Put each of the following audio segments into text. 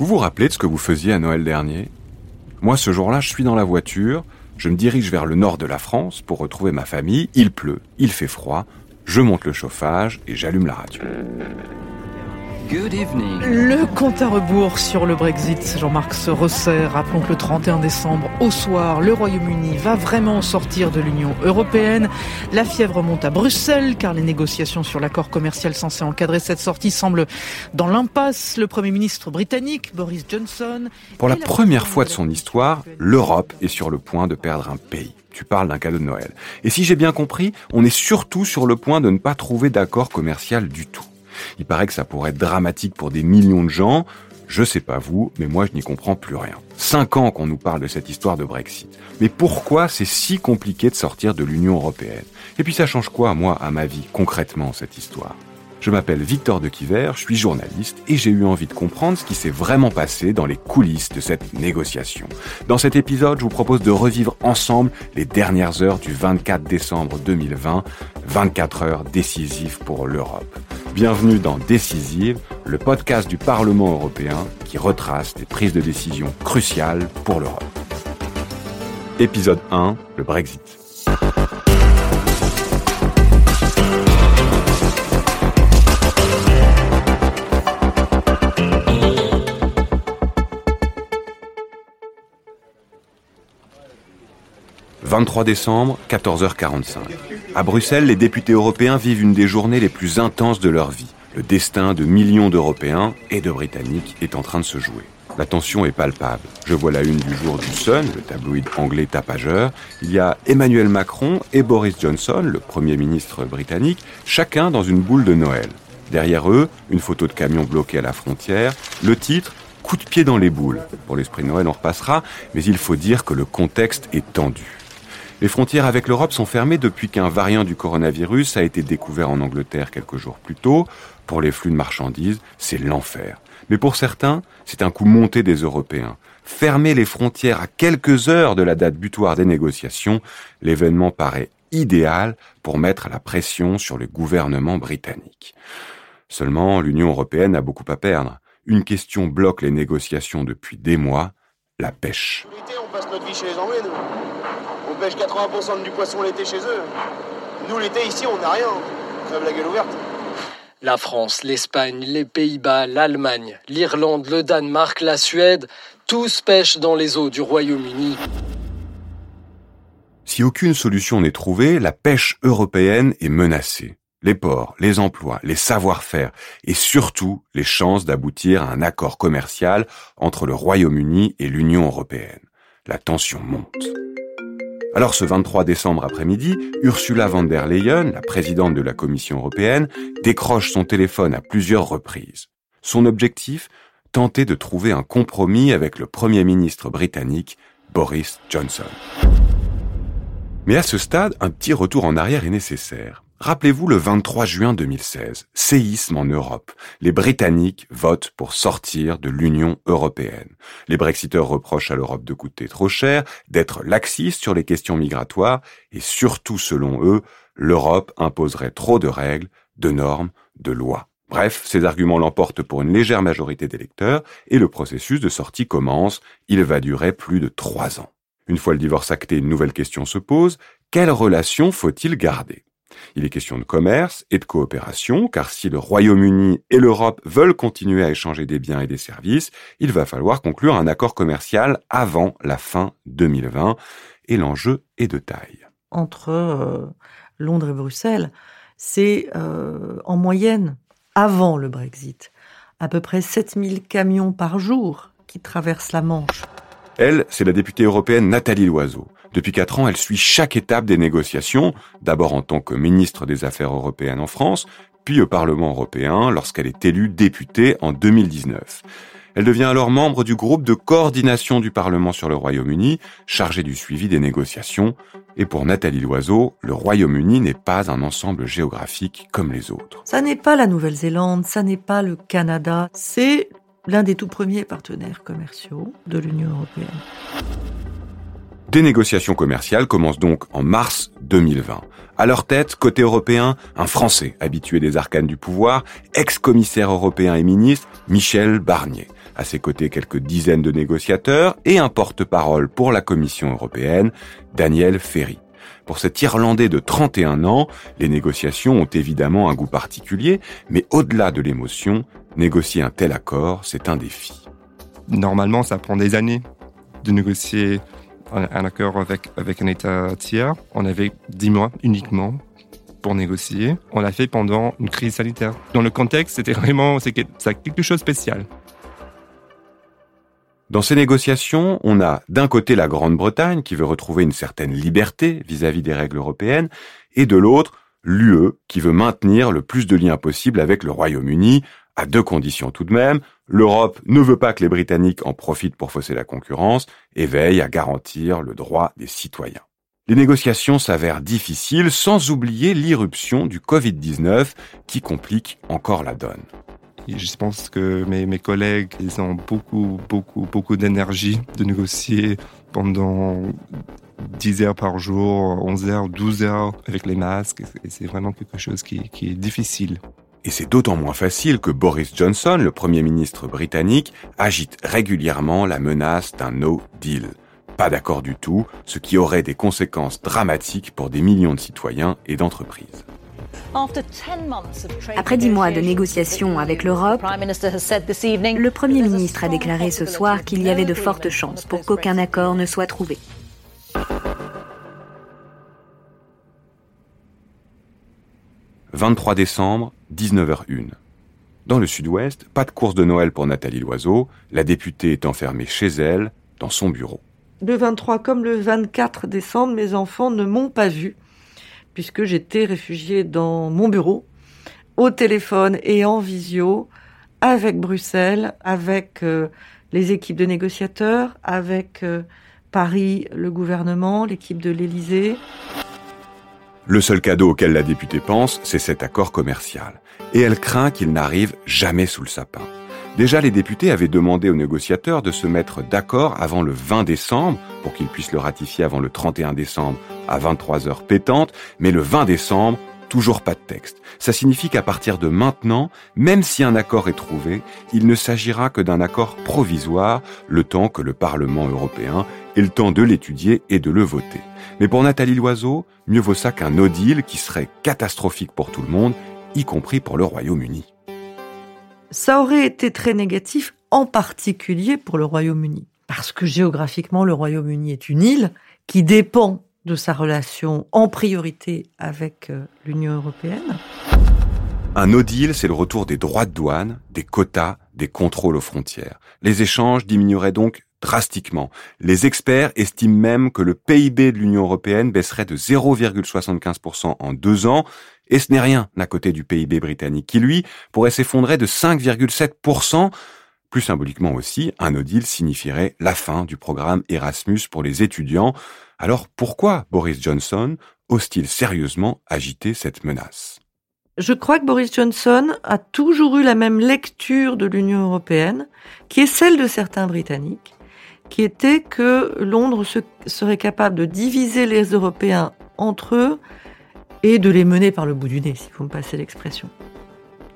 Vous vous rappelez de ce que vous faisiez à Noël dernier? Moi, ce jour-là, je suis dans la voiture, je me dirige vers le nord de la France pour retrouver ma famille, il pleut, il fait froid, je monte le chauffage et j'allume la radio. Le compte à rebours sur le Brexit, Jean-Marc se resserre. Rappelons que le 31 décembre, au soir, le Royaume-Uni va vraiment sortir de l'Union européenne. La fièvre monte à Bruxelles car les négociations sur l'accord commercial censé encadrer cette sortie semblent dans l'impasse. Le Premier ministre britannique, Boris Johnson... Pour la première fois de son histoire, l'Europe est sur le point de perdre un pays. Tu parles d'un cadeau de Noël. Et si j'ai bien compris, on est surtout sur le point de ne pas trouver d'accord commercial du tout. Il paraît que ça pourrait être dramatique pour des millions de gens. Je sais pas vous, mais moi je n'y comprends plus rien. Cinq ans qu'on nous parle de cette histoire de Brexit. Mais pourquoi c'est si compliqué de sortir de l'Union européenne? Et puis ça change quoi, moi, à ma vie, concrètement, cette histoire? Je m'appelle Victor de Quiver, je suis journaliste et j'ai eu envie de comprendre ce qui s'est vraiment passé dans les coulisses de cette négociation. Dans cet épisode, je vous propose de revivre ensemble les dernières heures du 24 décembre 2020, 24 heures décisives pour l'Europe. Bienvenue dans Décisive, le podcast du Parlement européen qui retrace des prises de décision cruciales pour l'Europe. Épisode 1, le Brexit. 23 décembre, 14h45. À Bruxelles, les députés européens vivent une des journées les plus intenses de leur vie. Le destin de millions d'Européens et de Britanniques est en train de se jouer. La tension est palpable. Je vois la une du jour du Sun, le tabloïd anglais tapageur. Il y a Emmanuel Macron et Boris Johnson, le Premier ministre britannique, chacun dans une boule de Noël. Derrière eux, une photo de camion bloqué à la frontière, le titre Coup de pied dans les boules. Pour l'esprit Noël, on repassera, mais il faut dire que le contexte est tendu. Les frontières avec l'Europe sont fermées depuis qu'un variant du coronavirus a été découvert en Angleterre quelques jours plus tôt. Pour les flux de marchandises, c'est l'enfer. Mais pour certains, c'est un coup monté des Européens. Fermer les frontières à quelques heures de la date butoir des négociations, l'événement paraît idéal pour mettre la pression sur le gouvernement britannique. Seulement, l'Union européenne a beaucoup à perdre. Une question bloque les négociations depuis des mois, la pêche. Pêche 80% du poisson l'été chez eux. Nous, l'été, ici, on n'a rien. Crève la gueule ouverte. La France, l'Espagne, les Pays-Bas, l'Allemagne, l'Irlande, le Danemark, la Suède, tous pêchent dans les eaux du Royaume-Uni. Si aucune solution n'est trouvée, la pêche européenne est menacée. Les ports, les emplois, les savoir-faire et surtout les chances d'aboutir à un accord commercial entre le Royaume-Uni et l'Union européenne. La tension monte. Alors ce 23 décembre après-midi, Ursula von der Leyen, la présidente de la Commission européenne, décroche son téléphone à plusieurs reprises. Son objectif Tenter de trouver un compromis avec le Premier ministre britannique Boris Johnson. Mais à ce stade, un petit retour en arrière est nécessaire. Rappelez-vous le 23 juin 2016, séisme en Europe. Les Britanniques votent pour sortir de l'Union européenne. Les Brexiteurs reprochent à l'Europe de coûter trop cher, d'être laxiste sur les questions migratoires, et surtout selon eux, l'Europe imposerait trop de règles, de normes, de lois. Bref, ces arguments l'emportent pour une légère majorité d'électeurs, et le processus de sortie commence. Il va durer plus de trois ans. Une fois le divorce acté, une nouvelle question se pose. Quelle relation faut-il garder? Il est question de commerce et de coopération, car si le Royaume-Uni et l'Europe veulent continuer à échanger des biens et des services, il va falloir conclure un accord commercial avant la fin 2020, et l'enjeu est de taille. Entre euh, Londres et Bruxelles, c'est euh, en moyenne, avant le Brexit, à peu près 7000 camions par jour qui traversent la Manche. Elle, c'est la députée européenne Nathalie Loiseau. Depuis quatre ans, elle suit chaque étape des négociations, d'abord en tant que ministre des Affaires européennes en France, puis au Parlement européen lorsqu'elle est élue députée en 2019. Elle devient alors membre du groupe de coordination du Parlement sur le Royaume-Uni, chargé du suivi des négociations. Et pour Nathalie Loiseau, le Royaume-Uni n'est pas un ensemble géographique comme les autres. Ça n'est pas la Nouvelle-Zélande, ça n'est pas le Canada, c'est l'un des tout premiers partenaires commerciaux de l'Union européenne. Des négociations commerciales commencent donc en mars 2020. À leur tête, côté européen, un Français habitué des arcanes du pouvoir, ex-commissaire européen et ministre, Michel Barnier. À ses côtés, quelques dizaines de négociateurs et un porte-parole pour la Commission européenne, Daniel Ferry. Pour cet Irlandais de 31 ans, les négociations ont évidemment un goût particulier, mais au-delà de l'émotion, négocier un tel accord, c'est un défi. Normalement, ça prend des années de négocier un accord avec, avec un État tiers. On avait 10 mois uniquement pour négocier. On l'a fait pendant une crise sanitaire. Dans le contexte, c'était vraiment c'est quelque chose de spécial. Dans ces négociations, on a d'un côté la Grande-Bretagne qui veut retrouver une certaine liberté vis-à-vis des règles européennes, et de l'autre, l'UE qui veut maintenir le plus de liens possible avec le Royaume-Uni, à deux conditions tout de même. L'Europe ne veut pas que les Britanniques en profitent pour fausser la concurrence et veille à garantir le droit des citoyens. Les négociations s'avèrent difficiles sans oublier l'irruption du Covid-19 qui complique encore la donne. Je pense que mes, collègues, ils ont beaucoup, beaucoup, beaucoup d'énergie de négocier pendant 10 heures par jour, 11 heures, 12 heures avec les masques. Et c'est vraiment quelque chose qui est difficile. Et c'est d'autant moins facile que Boris Johnson, le Premier ministre britannique, agite régulièrement la menace d'un no deal. Pas d'accord du tout, ce qui aurait des conséquences dramatiques pour des millions de citoyens et d'entreprises. Après dix mois de négociations avec l'Europe, le Premier ministre a déclaré ce soir qu'il y avait de fortes chances pour qu'aucun accord ne soit trouvé. « 23 décembre, 19h01. Dans le sud-ouest, pas de course de Noël pour Nathalie Loiseau, la députée est enfermée chez elle, dans son bureau. Le 23 comme le 24 décembre, mes enfants ne m'ont pas vue puisque j'étais réfugiée dans mon bureau, au téléphone et en visio, avec Bruxelles, avec euh, les équipes de négociateurs, avec euh, Paris, le gouvernement, l'équipe de l'Élysée. Le seul cadeau auquel la députée pense, c'est cet accord commercial. Et elle craint qu'il n'arrive jamais sous le sapin. Déjà, les députés avaient demandé aux négociateurs de se mettre d'accord avant le 20 décembre pour qu'ils puissent le ratifier avant le 31 décembre à 23 heures pétantes, mais le 20 décembre, toujours pas de texte. Ça signifie qu'à partir de maintenant, même si un accord est trouvé, il ne s'agira que d'un accord provisoire, le temps que le Parlement européen ait le temps de l'étudier et de le voter. Mais pour Nathalie Loiseau, mieux vaut ça qu'un no deal qui serait catastrophique pour tout le monde, y compris pour le Royaume-Uni ça aurait été très négatif, en particulier pour le Royaume-Uni. Parce que géographiquement, le Royaume-Uni est une île qui dépend de sa relation en priorité avec euh, l'Union européenne. Un no deal, c'est le retour des droits de douane, des quotas, des contrôles aux frontières. Les échanges diminueraient donc drastiquement. Les experts estiment même que le PIB de l'Union européenne baisserait de 0,75% en deux ans, et ce n'est rien à côté du PIB britannique, qui lui pourrait s'effondrer de 5,7%. Plus symboliquement aussi, un no deal signifierait la fin du programme Erasmus pour les étudiants. Alors pourquoi Boris Johnson ose-t-il sérieusement agiter cette menace? Je crois que Boris Johnson a toujours eu la même lecture de l'Union européenne, qui est celle de certains Britanniques, qui était que Londres serait capable de diviser les Européens entre eux et de les mener par le bout du nez, si vous me passez l'expression.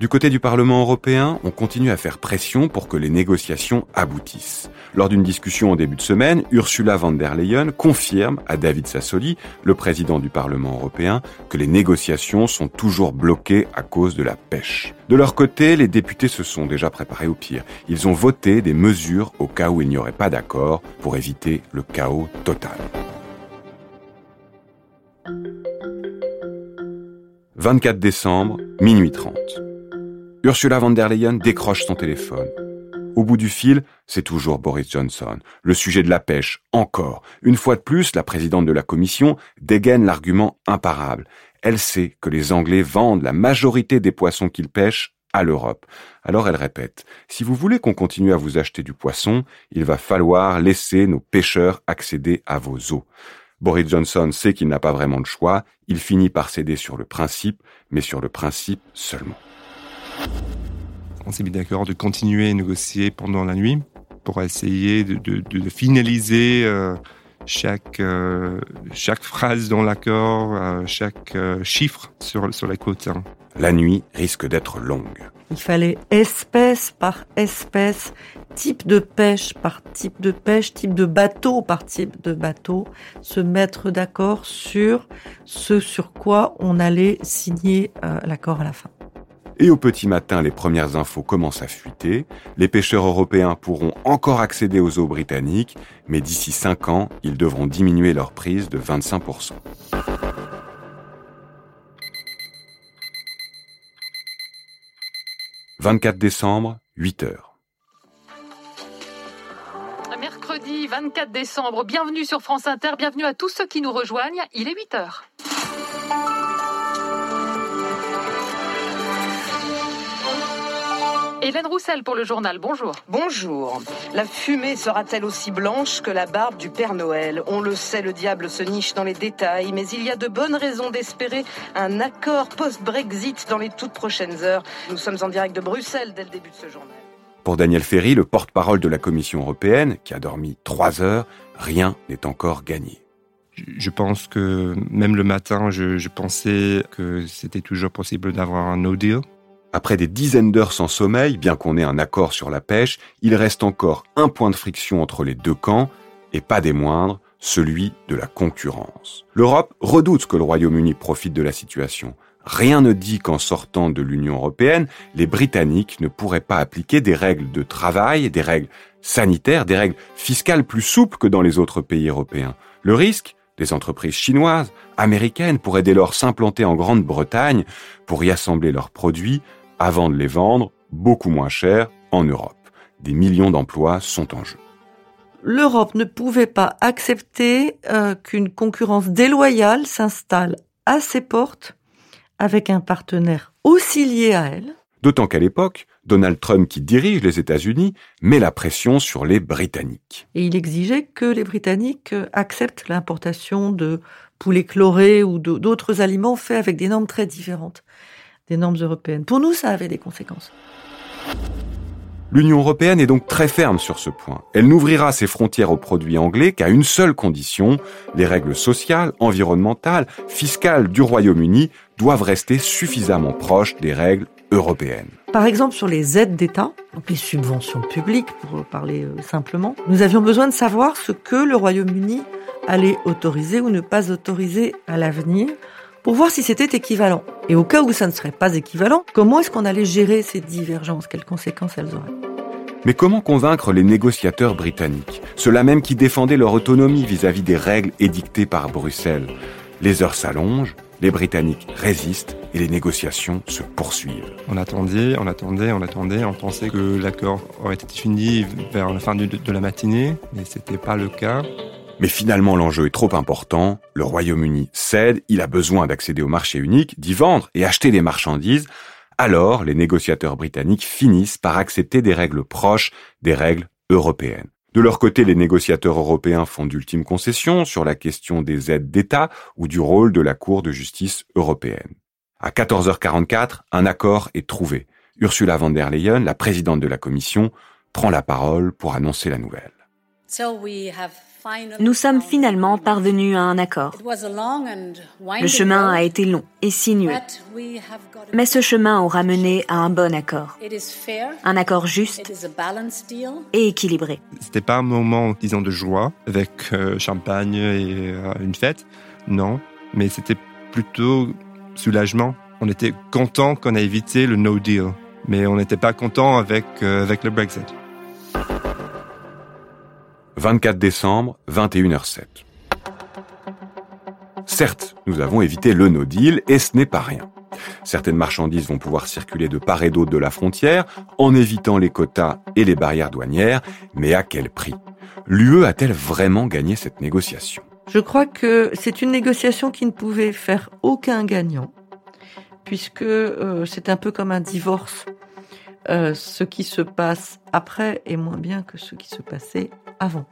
Du côté du Parlement européen, on continue à faire pression pour que les négociations aboutissent. Lors d'une discussion au début de semaine, Ursula von der Leyen confirme à David Sassoli, le président du Parlement européen, que les négociations sont toujours bloquées à cause de la pêche. De leur côté, les députés se sont déjà préparés au pire. Ils ont voté des mesures au cas où il n'y aurait pas d'accord pour éviter le chaos total. 24 décembre, minuit 30. Ursula von der Leyen décroche son téléphone. Au bout du fil, c'est toujours Boris Johnson. Le sujet de la pêche, encore. Une fois de plus, la présidente de la commission dégaine l'argument imparable. Elle sait que les Anglais vendent la majorité des poissons qu'ils pêchent à l'Europe. Alors elle répète, si vous voulez qu'on continue à vous acheter du poisson, il va falloir laisser nos pêcheurs accéder à vos eaux. Boris Johnson sait qu'il n'a pas vraiment de choix, il finit par céder sur le principe, mais sur le principe seulement. On s'est mis d'accord de continuer à négocier pendant la nuit pour essayer de, finaliser euh, chaque, euh, chaque phrase dans l'accord, euh, chaque euh, chiffre sur, sur les côtes. Hein. La nuit risque d'être longue. Il fallait espèce par espèce, type de pêche par type de pêche, type de bateau par type de bateau, se mettre d'accord sur ce sur quoi on allait signer l'accord à la fin. Et au petit matin, les premières infos commencent à fuiter. Les pêcheurs européens pourront encore accéder aux eaux britanniques, mais d'ici 5 ans, ils devront diminuer leur prise de 25%. « 24 décembre, 8 heures. Mercredi 24 décembre, bienvenue sur France Inter, bienvenue à tous ceux qui nous rejoignent, il est 8 heures. Hélène Roussel pour le journal, bonjour. Bonjour. La fumée sera-t-elle aussi blanche que la barbe du Père Noël? On le sait, le diable se niche dans les détails, mais il y a de bonnes raisons d'espérer un accord post-Brexit dans les toutes prochaines heures. Nous sommes en direct de Bruxelles dès le début de ce journal. Pour Daniel Ferry, le porte-parole de la Commission européenne, qui a dormi trois heures, rien n'est encore gagné. Je pense que même le matin, je, je pensais que c'était toujours possible d'avoir un no deal. Après des dizaines d'heures sans sommeil, bien qu'on ait un accord sur la pêche, il reste encore un point de friction entre les deux camps, et pas des moindres, celui de la concurrence. L'Europe redoute que le Royaume-Uni profite de la situation. Rien ne dit qu'en sortant de l'Union européenne, les Britanniques ne pourraient pas appliquer des règles de travail, des règles sanitaires, des règles fiscales plus souples que dans les autres pays européens. Le risque des entreprises chinoises, américaines pourraient dès lors s'implanter en Grande-Bretagne pour y assembler leurs produits avant de les vendre beaucoup moins cher en Europe. Des millions d'emplois sont en jeu. L'Europe ne pouvait pas accepter euh, qu'une concurrence déloyale s'installe à ses portes avec un partenaire aussi lié à elle. D'autant qu'à l'époque, Donald Trump, qui dirige les États-Unis, met la pression sur les Britanniques. Et il exigeait que les Britanniques euh, acceptent l'importation de poulets chlorés ou d'autres aliments faits avec des normes très différentes des normes européennes. Pour nous, ça avait des conséquences. L'Union européenne est donc très ferme sur ce point. Elle n'ouvrira ses frontières aux produits anglais qu'à une seule condition, les règles sociales, environnementales, fiscales du Royaume-Uni doivent rester suffisamment proches des règles européennes. Par exemple, sur les aides d'État, donc les subventions publiques, pour parler euh, simplement, nous avions besoin de savoir ce que le Royaume-Uni allait autoriser ou ne pas autoriser à l'avenir pour voir si c'était équivalent. Et au cas où ça ne serait pas équivalent, comment est-ce qu'on allait gérer ces divergences? Quelles conséquences elles auraient? Mais comment convaincre les négociateurs britanniques, ceux-là même qui défendaient leur autonomie vis-à-vis des règles édictées par Bruxelles? Les heures s'allongent, les Britanniques résistent et les négociations se poursuivent. On attendait, on attendait, on attendait, on pensait que l'accord aurait été fini vers la fin de, de la matinée, mais c'était pas le cas. Mais finalement, l'enjeu est trop important. Le Royaume-Uni cède, il a besoin d'accéder au marché unique, d'y vendre et acheter des marchandises. Alors, les négociateurs britanniques finissent par accepter des règles proches des règles européennes. De leur côté, les négociateurs européens font d'ultimes concessions sur la question des aides d'État ou du rôle de la Cour de justice européenne. À 14h44, un accord est trouvé. Ursula von der Leyen, la présidente de la Commission, prend la parole pour annoncer la nouvelle. Nous sommes finalement parvenus à un accord. Le chemin a été long et sinueux, mais ce chemin aura mené à un bon accord. Un accord juste et équilibré. C'était pas un moment, disons, de joie avec euh, champagne et euh, une fête, non, mais c'était plutôt soulagement. On était content qu'on a évité le no deal, mais on n'était pas content avec, euh, avec le Brexit. 24 décembre, 21h07. Certes, nous avons évité le no deal et ce n'est pas rien. Certaines marchandises vont pouvoir circuler de part et d'autre de la frontière en évitant les quotas et les barrières douanières, mais à quel prix? L'UE a-t-elle vraiment gagné cette négociation? Je crois que c'est une négociation qui ne pouvait faire aucun gagnant, puisque euh, c'est un peu comme un divorce. Euh, ce qui se passe après est moins bien que ce qui se passait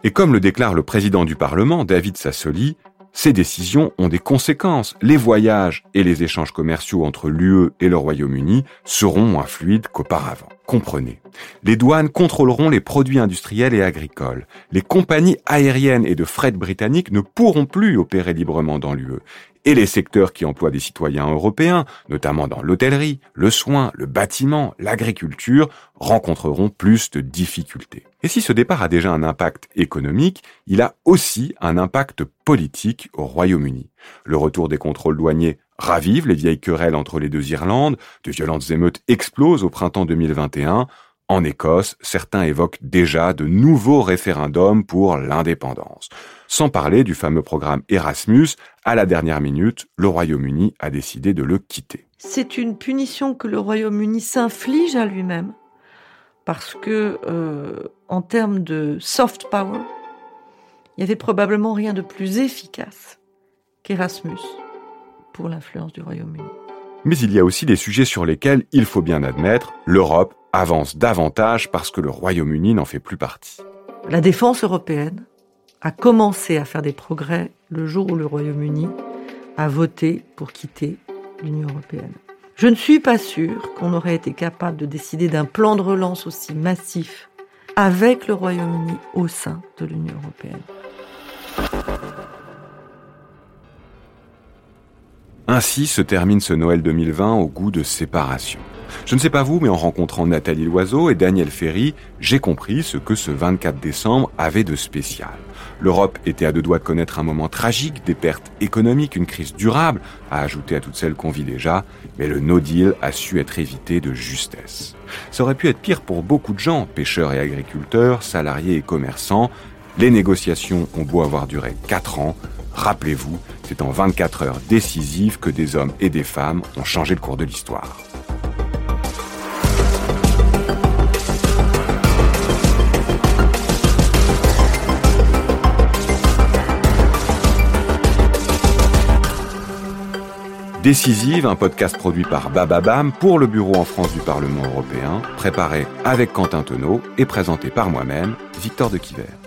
Et comme le déclare le président du Parlement, David Sassoli, ces décisions ont des conséquences. Les voyages et les échanges commerciaux entre l'UE et le Royaume-Uni seront moins fluides qu'auparavant. Comprenez, les douanes contrôleront les produits industriels et agricoles. Les compagnies aériennes et de fret britanniques ne pourront plus opérer librement dans l'UE. Et les secteurs qui emploient des citoyens européens, notamment dans l'hôtellerie, le soin, le bâtiment, l'agriculture, rencontreront plus de difficultés. Et si ce départ a déjà un impact économique, il a aussi un impact politique au Royaume-Uni. Le retour des contrôles douaniers ravive les vieilles querelles entre les deux Irlandes, de violentes émeutes explosent au printemps 2021. En Écosse, certains évoquent déjà de nouveaux référendums pour l'indépendance. Sans parler du fameux programme Erasmus, à la dernière minute, le Royaume-Uni a décidé de le quitter. C'est une punition que le Royaume-Uni s'inflige à lui-même, parce que euh, en termes de soft power, il y avait probablement rien de plus efficace qu'Erasmus pour l'influence du Royaume-Uni. Mais il y a aussi des sujets sur lesquels, il faut bien admettre, l'Europe avance davantage parce que le Royaume-Uni n'en fait plus partie. La défense européenne a commencé à faire des progrès le jour où le Royaume-Uni a voté pour quitter l'Union européenne. Je ne suis pas sûre qu'on aurait été capable de décider d'un plan de relance aussi massif avec le Royaume-Uni au sein de l'Union européenne. Ainsi se termine ce Noël 2020 au goût de séparation. Je ne sais pas vous, mais en rencontrant Nathalie Loiseau et Daniel Ferry, j'ai compris ce que ce 24 décembre avait de spécial. L'Europe était à deux doigts de connaître un moment tragique, des pertes économiques, une crise durable, à ajouter à toutes celles qu'on vit déjà, mais le no deal a su être évité de justesse. Ça aurait pu être pire pour beaucoup de gens, pêcheurs et agriculteurs, salariés et commerçants. Les négociations ont beau avoir duré quatre ans, rappelez-vous, c'est en 24 heures décisives que des hommes et des femmes ont changé le cours de l'histoire. Décisive, un podcast produit par Bababam pour le Bureau en France du Parlement européen, préparé avec Quentin Tonneau et présenté par moi-même, Victor de Quiver.